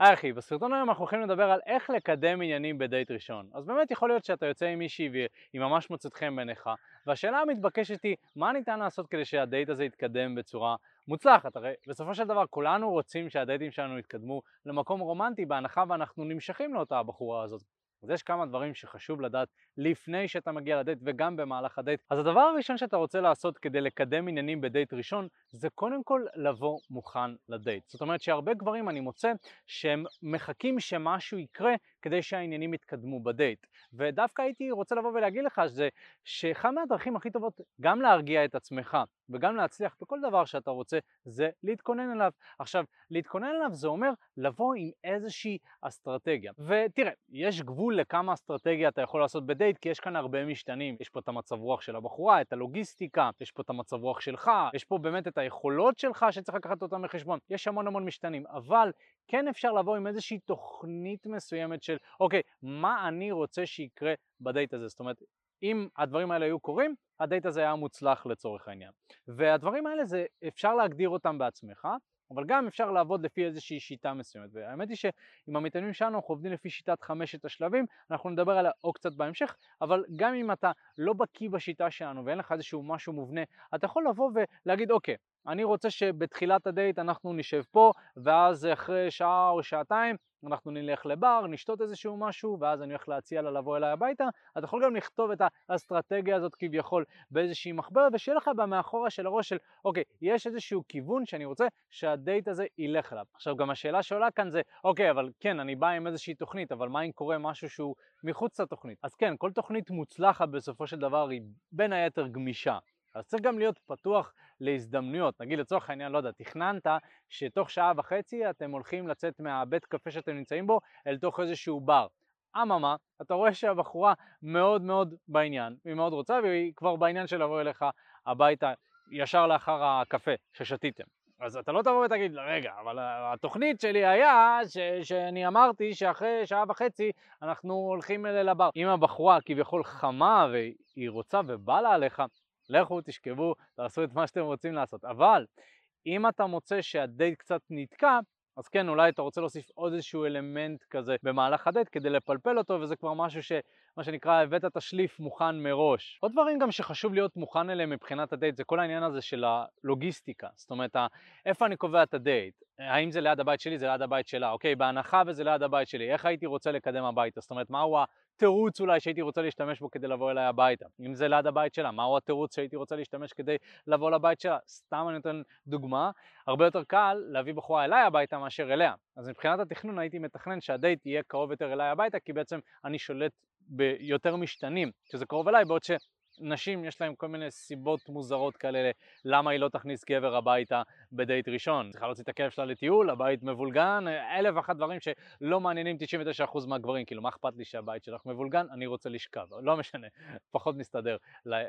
היי אחי, בסרטון היום אנחנו הולכים לדבר על איך לקדם עניינים בדייט ראשון. אז באמת יכול להיות שאתה יוצא עם מישהי והיא ממש מוצאת חן בעיניך, והשאלה המתבקשת היא, מה ניתן לעשות כדי שהדייט הזה יתקדם בצורה מוצלחת? הרי בסופו של דבר כולנו רוצים שהדייטים שלנו יתקדמו למקום רומנטי בהנחה ואנחנו נמשכים לאותה הבחורה הזאת. אז יש כמה דברים שחשוב לדעת לפני שאתה מגיע לדייט וגם במהלך הדייט. אז הדבר הראשון שאתה רוצה לעשות כדי לקדם עניינים בדייט ראשון זה קודם כל לבוא מוכן לדייט. זאת אומרת שהרבה גברים אני מוצא שהם מחכים שמשהו יקרה כדי שהעניינים יתקדמו בדייט. ודווקא הייתי רוצה לבוא ולהגיד לך שזה שאחד מהדרכים הכי טובות גם להרגיע את עצמך וגם להצליח בכל דבר שאתה רוצה זה להתכונן אליו. עכשיו, להתכונן אליו זה אומר לבוא עם איזושהי אסטרטגיה. ותראה, יש גבול לכמה אסטרטגיה אתה יכול לעשות בדייט כי יש כאן הרבה משתנים. יש פה את המצב רוח של הבחורה, את הלוגיסטיקה, יש פה את המצב רוח שלך, יש פה באמת את היכולות שלך שצריך לקחת אותם בחשבון. יש המון המון משתנים, אבל כן אפשר לבוא עם איזושהי תוכנית מסוימת של אוקיי, מה אני רוצה שיקרה בדייט הזה? זאת אומרת, אם הדברים האלה היו קורים, הדייט הזה היה מוצלח לצורך העניין. והדברים האלה זה אפשר להגדיר אותם בעצמך, אבל גם אפשר לעבוד לפי איזושהי שיטה מסוימת. והאמת היא שעם המתאמנים שלנו אנחנו עובדים לפי שיטת חמשת השלבים, אנחנו נדבר עליה עוד קצת בהמשך, אבל גם אם אתה לא בקיא בשיטה שלנו ואין לך איזשהו משהו מובנה, אתה יכול לבוא ולהגיד אוקיי, אני רוצה שבתחילת הדייט אנחנו נשב פה, ואז אחרי שעה או שעתיים אנחנו נלך לבר, נשתות איזשהו משהו, ואז אני הולך להציע לה לבוא אליי הביתה. אתה יכול גם לכתוב את האסטרטגיה הזאת כביכול באיזושהי מחברת, ושיהיה לך במאחורה של הראש של, אוקיי, יש איזשהו כיוון שאני רוצה שהדייט הזה ילך אליו. עכשיו גם השאלה שעולה כאן זה, אוקיי, אבל כן, אני בא עם איזושהי תוכנית, אבל מה אם קורה משהו שהוא מחוץ לתוכנית? אז כן, כל תוכנית מוצלחת בסופו של דבר היא בין היתר גמישה. אז צריך גם להיות פתוח להזדמנויות. נגיד לצורך העניין, לא יודע, תכננת שתוך שעה וחצי אתם הולכים לצאת מהבית קפה שאתם נמצאים בו אל תוך איזשהו בר. אממה, אתה רואה שהבחורה מאוד מאוד בעניין, היא מאוד רוצה והיא כבר בעניין של לבוא אליך הביתה ישר לאחר הקפה ששתיתם. אז אתה לא תבוא ותגיד, רגע, אבל התוכנית שלי היה ש, שאני אמרתי שאחרי שעה וחצי אנחנו הולכים לבר. אם הבחורה כביכול חמה והיא רוצה ובא לה עליך, לכו, תשכבו, תעשו את מה שאתם רוצים לעשות. אבל אם אתה מוצא שהדייט קצת נתקע, אז כן, אולי אתה רוצה להוסיף עוד איזשהו אלמנט כזה במהלך הדייט כדי לפלפל אותו, וזה כבר משהו ש... מה שנקרא, הבאתה שליף מוכן מראש. עוד דברים גם שחשוב להיות מוכן אליהם מבחינת הדייט, זה כל העניין הזה של הלוגיסטיקה. זאת אומרת, איפה אני קובע את הדייט? האם זה ליד הבית שלי, זה ליד הבית שלה. אוקיי, בהנחה וזה ליד הבית שלי, איך הייתי רוצה לקדם הביתה? זאת אומרת, מהו התירוץ אולי שהייתי רוצה להשתמש בו כדי לבוא אליי הביתה? אם זה ליד הבית שלה, מהו התירוץ שהייתי רוצה להשתמש כדי לבוא לבית שלה? סתם אני נותן דוגמה, הרבה יותר קל להביא בחורה אליי הביתה מאשר אליה. אז מבחינת התכנון הייתי מתכנן שהדייט יהיה קרוב יותר אליי הביתה, כי בעצם אני שולט ביותר משתנים, שזה קרוב אליי, בעוד שנשים יש להם כל מיני סיבות מוזרות כאלה למה היא לא תכניס גבר הביתה בדייט ראשון. צריכה להוציא את הכלב שלה לטיול, הבית מבולגן, אלף ואחת דברים שלא מעניינים 99% מהגברים, כאילו מה אכפת לי שהבית שלך מבולגן, אני רוצה לשכב, לא משנה, פחות מסתדר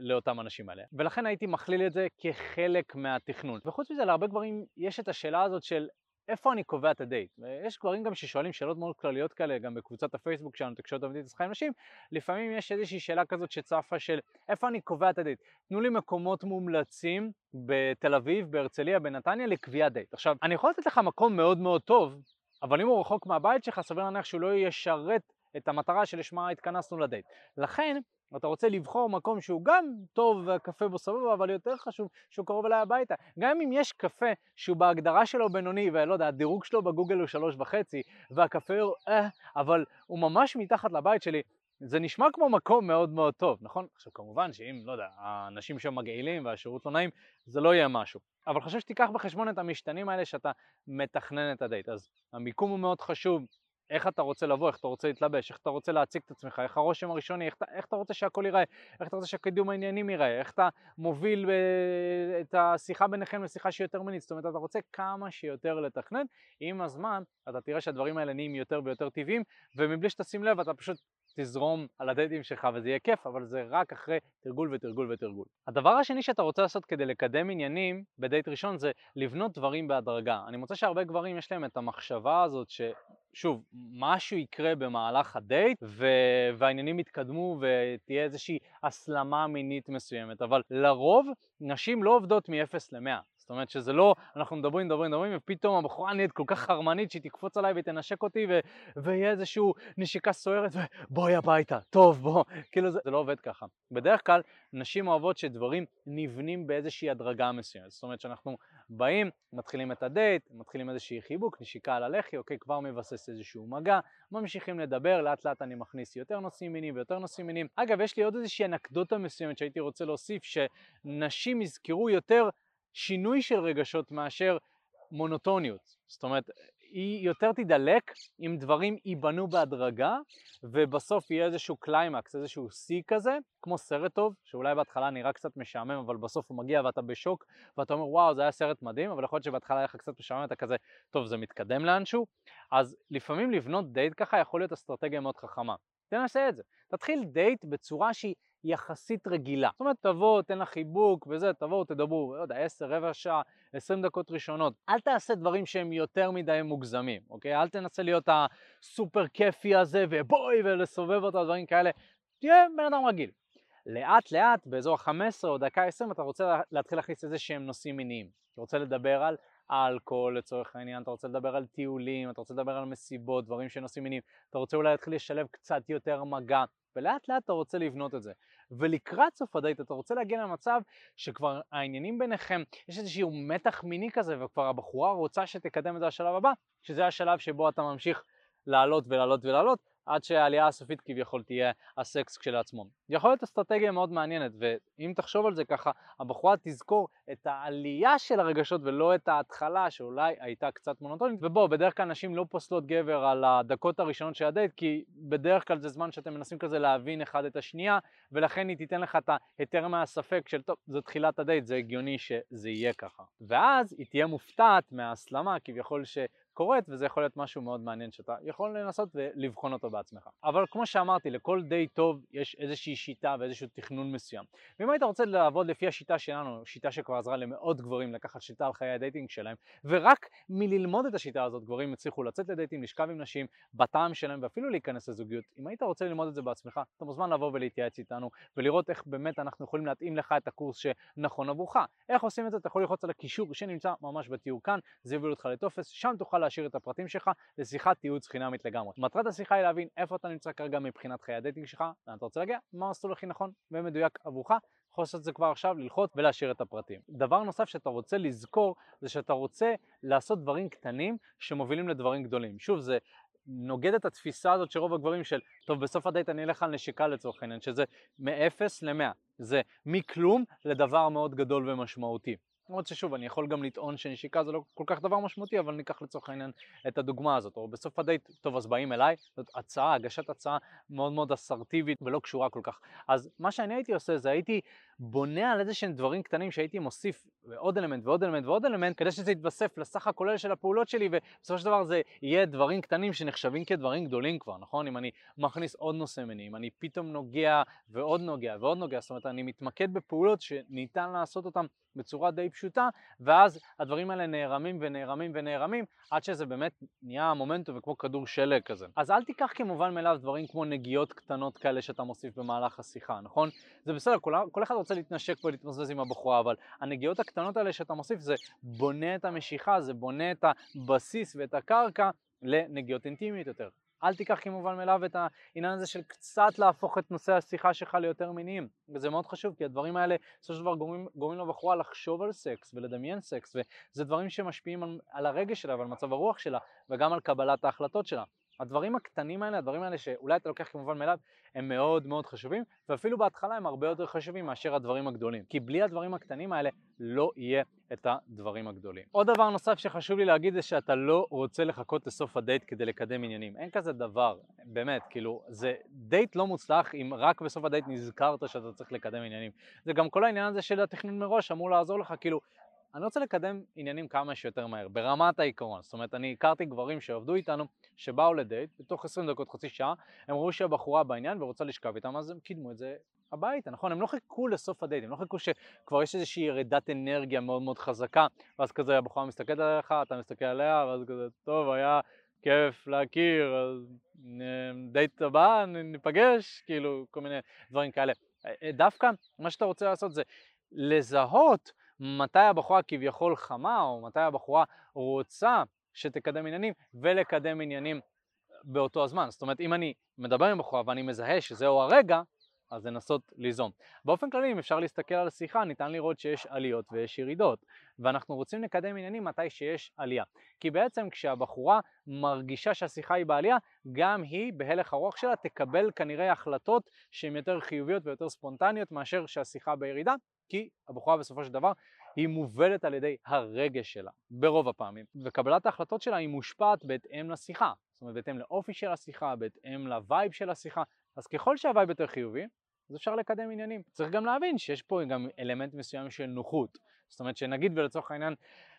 לאותם אנשים האלה. ולכן הייתי מכליל את זה כחלק מהתכנון. וחוץ מזה להרבה גברים יש את השאלה הזאת של איפה אני קובע את הדייט? ויש גברים גם ששואלים שאלות מאוד כלליות כאלה, גם בקבוצת הפייסבוק שלנו, תקשורת אמיתית וכנה עם נשים, לפעמים יש איזושהי שאלה כזאת שצפה של איפה אני קובע את הדייט? תנו לי מקומות מומלצים בתל אביב, בהרצליה, בנתניה, לקביעת דייט. עכשיו, אני יכול לתת לך מקום מאוד מאוד טוב, אבל אם הוא רחוק מהבית שלך, סביר להניח שהוא לא ישרת את המטרה שלשמה התכנסנו לדייט. לכן, אתה רוצה לבחור מקום שהוא גם טוב והקפה בו סבבה, אבל יותר חשוב שהוא קרוב אליי הביתה. גם אם יש קפה שהוא בהגדרה שלו בינוני, ולא יודע, הדירוג שלו בגוגל הוא שלוש וחצי, והקפה הוא אה, אבל הוא ממש מתחת לבית שלי, זה נשמע כמו מקום מאוד מאוד טוב, נכון? עכשיו כמובן שאם, לא יודע, האנשים שם מגעילים והשירות לא נעים, זה לא יהיה משהו. אבל חשוב שתיקח בחשבון את המשתנים האלה שאתה מתכנן את הדייט. אז המיקום הוא מאוד חשוב, איך אתה רוצה לבוא, איך אתה רוצה להתלבש, איך אתה רוצה להציג את עצמך, איך הרושם הראשוני, איך, איך אתה רוצה שהכל ייראה, איך אתה רוצה שהקידום העניינים ייראה, איך אתה מוביל ב, את השיחה ביניכם לשיחה שהיא יותר מינית, זאת אומרת אתה רוצה כמה שיותר לתכנן, עם הזמן אתה תראה שהדברים האלה נהיים יותר ויותר טבעיים ומבלי שתשים לב אתה פשוט תזרום על הדייטים שלך וזה יהיה כיף, אבל זה רק אחרי תרגול ותרגול ותרגול. הדבר השני שאתה רוצה לעשות כדי לקדם עניינים בדייט ראשון זה לבנות דברים בהדרגה. אני מוצא שהרבה גברים יש להם את המחשבה הזאת ש... שוב, משהו יקרה במהלך הדייט ו... והעניינים יתקדמו ותהיה איזושהי הסלמה מינית מסוימת, אבל לרוב נשים לא עובדות מ-0 ל-100. זאת אומרת שזה לא, אנחנו מדברים, מדברים, מדברים, ופתאום הבחורה נהיית כל כך חרמנית שהיא תקפוץ עליי ותנשק אותי ו... ויהיה איזושהי נשיקה סוערת ובואי הביתה, טוב בוא, כאילו זה, זה לא עובד ככה. בדרך כלל נשים אוהבות שדברים נבנים באיזושהי הדרגה מסוימת, זאת אומרת שאנחנו באים, מתחילים את הדייט, מתחילים איזושהי חיבוק, נשיקה על הלחי, אוקיי, כבר מבסס איזשהו מגע, ממשיכים לדבר, לאט לאט אני מכניס יותר נושאים מיניים ויותר נושאים מיניים. אגב, יש לי עוד איזושהי אנקדוטה מסוימת שהייתי רוצה להוסיף, שנשים יזכרו יותר שינוי של רגשות מאשר מונוטוניות. זאת אומרת, היא יותר תידלק אם דברים ייבנו בהדרגה ובסוף יהיה איזשהו קליימקס, איזשהו שיא כזה, כמו סרט טוב, שאולי בהתחלה נראה קצת משעמם אבל בסוף הוא מגיע ואתה בשוק ואתה אומר וואו זה היה סרט מדהים, אבל יכול להיות שבהתחלה היה לך קצת משעמם אתה כזה טוב זה מתקדם לאנשהו, אז לפעמים לבנות דייט ככה יכול להיות אסטרטגיה מאוד חכמה. תנסה את זה, תתחיל דייט בצורה שהיא יחסית רגילה. זאת אומרת, תבוא, תן לה חיבוק וזה, תבואו, תדברו, לא יודע, 10, רבע שעה, 20 דקות ראשונות. אל תעשה דברים שהם יותר מדי מוגזמים, אוקיי? אל תנסה להיות הסופר כיפי הזה, ובואי, ולסובב אותו, דברים כאלה. תהיה בן אדם רגיל. לאט לאט, באזור ה-15 או דקה 20, אתה רוצה להתחיל להכניס איזה שהם נושאים מיניים. אתה רוצה לדבר על אלכוהול לצורך העניין, אתה רוצה לדבר על טיולים, אתה רוצה לדבר על מסיבות, דברים שנושאים מיניים, אתה רוצה אולי להתחיל לשלב קצת יותר מגע, ולאט לאט אתה רוצה לבנות את זה. ולקראת סוף הדייט אתה רוצה להגיע למצב שכבר העניינים ביניכם, יש איזשהו מתח מיני כזה וכבר הבחורה רוצה שתקדם את זה לשלב הבא, שזה השלב שבו אתה ממשיך לעלות ולעלות ולעלות עד שהעלייה הסופית כביכול תהיה הסקס כשלעצמו. יכול להיות אסטרטגיה מאוד מעניינת ואם תחשוב על זה ככה הבחורה תזכור את העלייה של הרגשות ולא את ההתחלה שאולי הייתה קצת מונוטונית ובוא בדרך כלל נשים לא פוסלות גבר על הדקות הראשונות של הדייט כי בדרך כלל זה זמן שאתם מנסים כזה להבין אחד את השנייה ולכן היא תיתן לך את ההיתר מהספק של טוב זו תחילת הדייט זה הגיוני שזה יהיה ככה ואז היא תהיה מופתעת מההסלמה כביכול ש... קורית וזה יכול להיות משהו מאוד מעניין שאתה יכול לנסות ולבחון אותו בעצמך. אבל כמו שאמרתי, לכל דייט טוב יש איזושהי שיטה ואיזשהו תכנון מסוים. ואם היית רוצה לעבוד לפי השיטה שלנו, שיטה שכבר עזרה למאות גברים לקחת שליטה על חיי ה dating שלהם, ורק מללמוד את השיטה הזאת גברים הצליחו לצאת ל dating, לשכב עם נשים, בטעם שלהם ואפילו להיכנס לזוגיות, אם היית רוצה ללמוד את זה בעצמך, אתה מוזמן לבוא ולהתייעץ איתנו ולראות איך באמת אנחנו יכולים להתאים לך את הקורס שנכון עבורך. איך עושים את זה? אתה יכול ללחוץ על להשאיר את הפרטים שלך לשיחת ייעוץ חינמית לגמרי. מטרת השיחה היא להבין איפה אתה נמצא כרגע מבחינת חיי ה dating שלך, לאן אתה רוצה להגיע, מה המסלול הכי נכון ומדויק עבורך, יכול לעשות את זה כבר עכשיו, ללחוץ ולהשאיר את הפרטים. דבר נוסף שאתה רוצה לזכור זה שאתה רוצה לעשות דברים קטנים שמובילים לדברים גדולים. שוב, זה נוגד את התפיסה הזאת של רוב הגברים של טוב בסוף הדייט אני אלך על נשיקה לצורך העניין שזה מ-0 ל-100 זה מכלום לדבר מאוד גדול ומשמעותי למרות ששוב, אני יכול גם לטעון שנשיקה זה לא כל כך דבר משמעותי, אבל ניקח לצורך העניין את הדוגמה הזאת. או בסוף הדייט, טוב, אז באים אליי, זאת הצעה, הגשת הצעה מאוד מאוד אסרטיבית ולא קשורה כל כך. אז מה שאני הייתי עושה זה הייתי בונה על איזה שהם דברים קטנים שהייתי מוסיף עוד אלמנט ועוד אלמנט ועוד אלמנט, כדי שזה יתווסף לסך הכולל של הפעולות שלי, ובסופו של דבר זה יהיה דברים קטנים שנחשבים כדברים גדולים כבר, נכון? אם אני מכניס עוד נושא מני, אם אני פתאום נוגע ועוד נוגע ועוד נוגע, זאת אומרת אני מתמקד בפעולות שניתן לעשות אותן בצורה די פשוטה, ואז הדברים האלה נערמים ונערמים ונערמים, עד שזה באמת נהיה מומנטום וכמו כדור שלג כזה. אז אל תיקח כמובן מאליו דברים כמו נגיעות קטנות כאלה שאתה מוסיף במהלך השיחה, נכון? זה בסדר, כל, כל אחד רוצה להתנשק ולהתמזמז עם הבחורה, אבל הנגיעות הקטנות האלה שאתה מוסיף זה בונה את המשיכה, זה בונה את הבסיס ואת הקרקע לנגיעות אינטימיות יותר. אל תיקח כמובן מאליו את העניין הזה של קצת להפוך את נושא השיחה שלך ליותר מיניים וזה מאוד חשוב כי הדברים האלה בסופו של דבר גורמים, גורמים לבחורה לחשוב על סקס ולדמיין סקס וזה דברים שמשפיעים על, על הרגש שלה ועל מצב הרוח שלה וגם על קבלת ההחלטות שלה הדברים הקטנים האלה, הדברים האלה שאולי אתה לוקח כמובן מאליו, הם מאוד מאוד חשובים, ואפילו בהתחלה הם הרבה יותר חשובים מאשר הדברים הגדולים. כי בלי הדברים הקטנים האלה לא יהיה את הדברים הגדולים. עוד דבר נוסף שחשוב לי להגיד זה שאתה לא רוצה לחכות לסוף הדייט כדי לקדם עניינים. אין כזה דבר, באמת, כאילו, זה דייט לא מוצלח אם רק בסוף הדייט נזכרת שאתה צריך לקדם עניינים. זה גם כל העניין הזה של התכנון מראש אמור לעזור לך, כאילו, אני רוצה לקדם עניינים כמה שיותר מהר, ברמת העיקרון. זאת אומרת, אני הכרתי גברים שעבדו איתנו, שבאו לדייט, בתוך 20 דקות, חצי שעה, הם ראו שהבחורה בעניין ורוצה לשכב איתם, אז הם קידמו את זה הביתה, נכון? הם לא חיכו לסוף הדייט, הם לא חיכו שכבר יש איזושהי ירידת אנרגיה מאוד מאוד חזקה, ואז כזה הבחורה מסתכלת עליך, אתה מסתכל עליה, ואז כזה, טוב, היה כיף להכיר, אז דייט הבא, ניפגש, כאילו, כל מיני דברים כאלה. דווקא מה שאתה רוצה לעשות זה לזהות מתי הבחורה כביכול חמה, או מתי הבחורה רוצה שתקדם עניינים, ולקדם עניינים באותו הזמן. זאת אומרת, אם אני מדבר עם בחורה ואני מזהה שזהו הרגע, אז לנסות ליזום. באופן כללי, אם אפשר להסתכל על השיחה, ניתן לראות שיש עליות ויש ירידות, ואנחנו רוצים לקדם עניינים מתי שיש עלייה. כי בעצם כשהבחורה מרגישה שהשיחה היא בעלייה, גם היא בהלך הרוח שלה תקבל כנראה החלטות שהן יותר חיוביות ויותר ספונטניות מאשר שהשיחה בירידה, כי הבחורה בסופו של דבר היא מובלת על ידי הרגש שלה, ברוב הפעמים, וקבלת ההחלטות שלה היא מושפעת בהתאם לשיחה, זאת אומרת בהתאם לאופי של השיחה, בהתאם לווייב של השיחה, אז ככל שה vibe יותר חיובי, אז אפשר לקדם עניינים. צריך גם להבין שיש פה גם אלמנט מסוים של נוחות, זאת אומרת שנגיד ולצורך העניין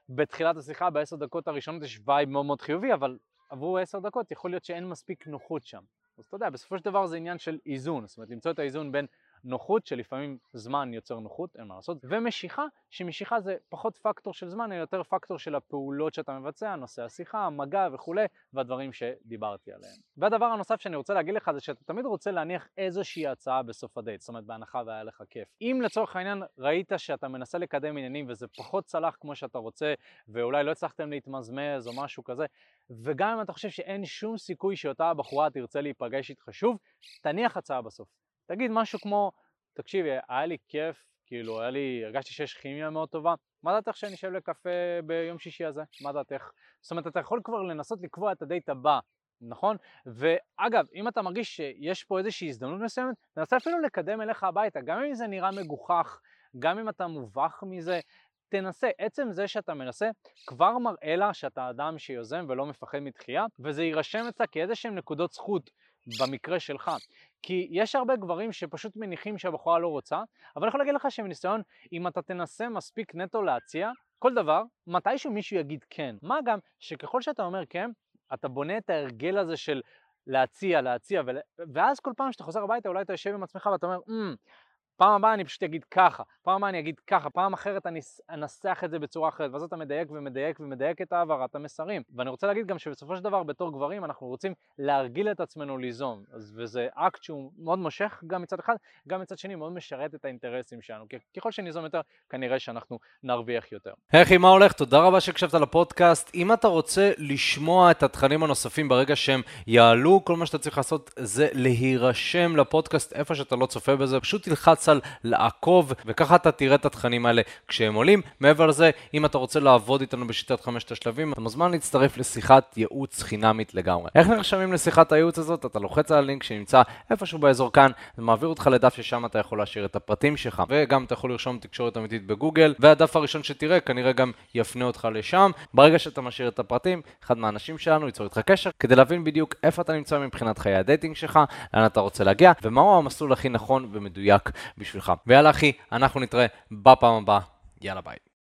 בתחילת השיחה בעשר דקות הראשונות יש vibe מאוד מאוד חיובי, אבל עברו עשר דקות יכול להיות שאין מספיק נוחות שם. אז אתה יודע, בסופו של דבר זה עניין של איזון, זאת אומרת למצוא את האיזון בין נוחות, שלפעמים זמן יוצר נוחות, אין מה לעשות, ומשיכה, שמשיכה זה פחות פקטור של זמן, אלא יותר פקטור של הפעולות שאתה מבצע, נושא השיחה, המגע וכולי, והדברים שדיברתי עליהם. והדבר הנוסף שאני רוצה להגיד לך זה שאתה תמיד רוצה להניח איזושהי הצעה בסוף הדייט, זאת אומרת בהנחה והיה לך כיף. אם לצורך העניין ראית שאתה מנסה לקדם עניינים וזה פחות צלח כמו שאתה רוצה, ואולי לא הצלחתם להתמזמז או משהו כזה, וגם אם אתה חושב שאין שום סיכוי שאותה הבחורה תרצה להיפגש איתך שוב, תניח הצעה בסוף. תגיד משהו כמו, תקשיבי, היה לי כיף, כאילו, היה לי, הרגשתי שיש כימיה מאוד טובה, מה דעתך שאני אשב לקפה ביום שישי הזה? מה דעתך? זאת אומרת, אתה יכול כבר לנסות לקבוע את הדייט הבא, נכון? ואגב, אם אתה מרגיש שיש פה איזושהי הזדמנות מסוימת, תנסה אפילו לקדם אליך הביתה, גם אם זה נראה מגוחך, גם אם אתה מובך מזה, תנסה. עצם זה שאתה מנסה כבר מראה לה שאתה אדם שיוזם ולא מפחד מתחייה, וזה יירשם אצלה כאיזה שהם נקודות זכות במקרה שלך. כי יש הרבה גברים שפשוט מניחים שהבחורה לא רוצה, אבל אני יכול להגיד לך שמניסיון, אם אתה תנסה מספיק נטו להציע, כל דבר, מתישהו מישהו יגיד כן. מה גם שככל שאתה אומר כן, אתה בונה את ההרגל הזה של להציע, להציע, ואז כל פעם שאתה חוזר הביתה אולי אתה יושב עם עצמך ואתה אומר, mm, פעם הבאה אני פשוט אגיד ככה, פעם הבאה אני אגיד ככה, פעם אחרת אני אנסח את זה בצורה אחרת, ואז אתה מדייק ומדייק ומדייק את העברת המסרים. ואני רוצה להגיד גם שבסופו של דבר בתור גברים אנחנו רוצים להרגיל את עצמנו ליזום, אז, וזה אקט שהוא מאוד מושך גם מצד אחד, גם מצד שני מאוד משרת את האינטרסים שלנו, כי ככל שניזום יותר כנראה שאנחנו נרוויח יותר. אחי, מה הולך? תודה רבה שהקשבת לפודקאסט. אם אתה רוצה לשמוע את התכנים הנוספים ברגע שהם יעלו, כל מה שאתה צריך לעשות זה להירשם לפודקאסט איפה שאתה לא צופה בזה, פשוט תלחץ על לעקוב, וככה אתה תראה את התכנים האלה כשהם עולים. מעבר לזה, אם אתה רוצה לעבוד איתנו בשיטת חמשת השלבים, אתה מוזמן להצטרף לשיחת ייעוץ חינמית לגמרי. איך נרשמים לשיחת הייעוץ הזאת? אתה לוחץ על הלינק שנמצא איפשהו באזור כאן, זה מעביר אותך לדף ששם אתה יכול להשאיר את הפרטים שלך, וגם אתה יכול לרשום תקשורת אמיתית בגוגל, והדף הראשון שתראה כנראה גם יפנה אותך לשם. ברגע שאתה משאיר את הפרטים, אחד מהאנשים שלנו ייצור איתך קשר, כדי להבין בדיוק איפה אתה נמצא מבחינת חיי ה dating שלך, לאן אתה רוצה להגיע, ומהו המסלול הכי נכון ומדויק בשבילך. ויאללה אחי, אנחנו נתראה בפעם הבאה. יאללה ביי.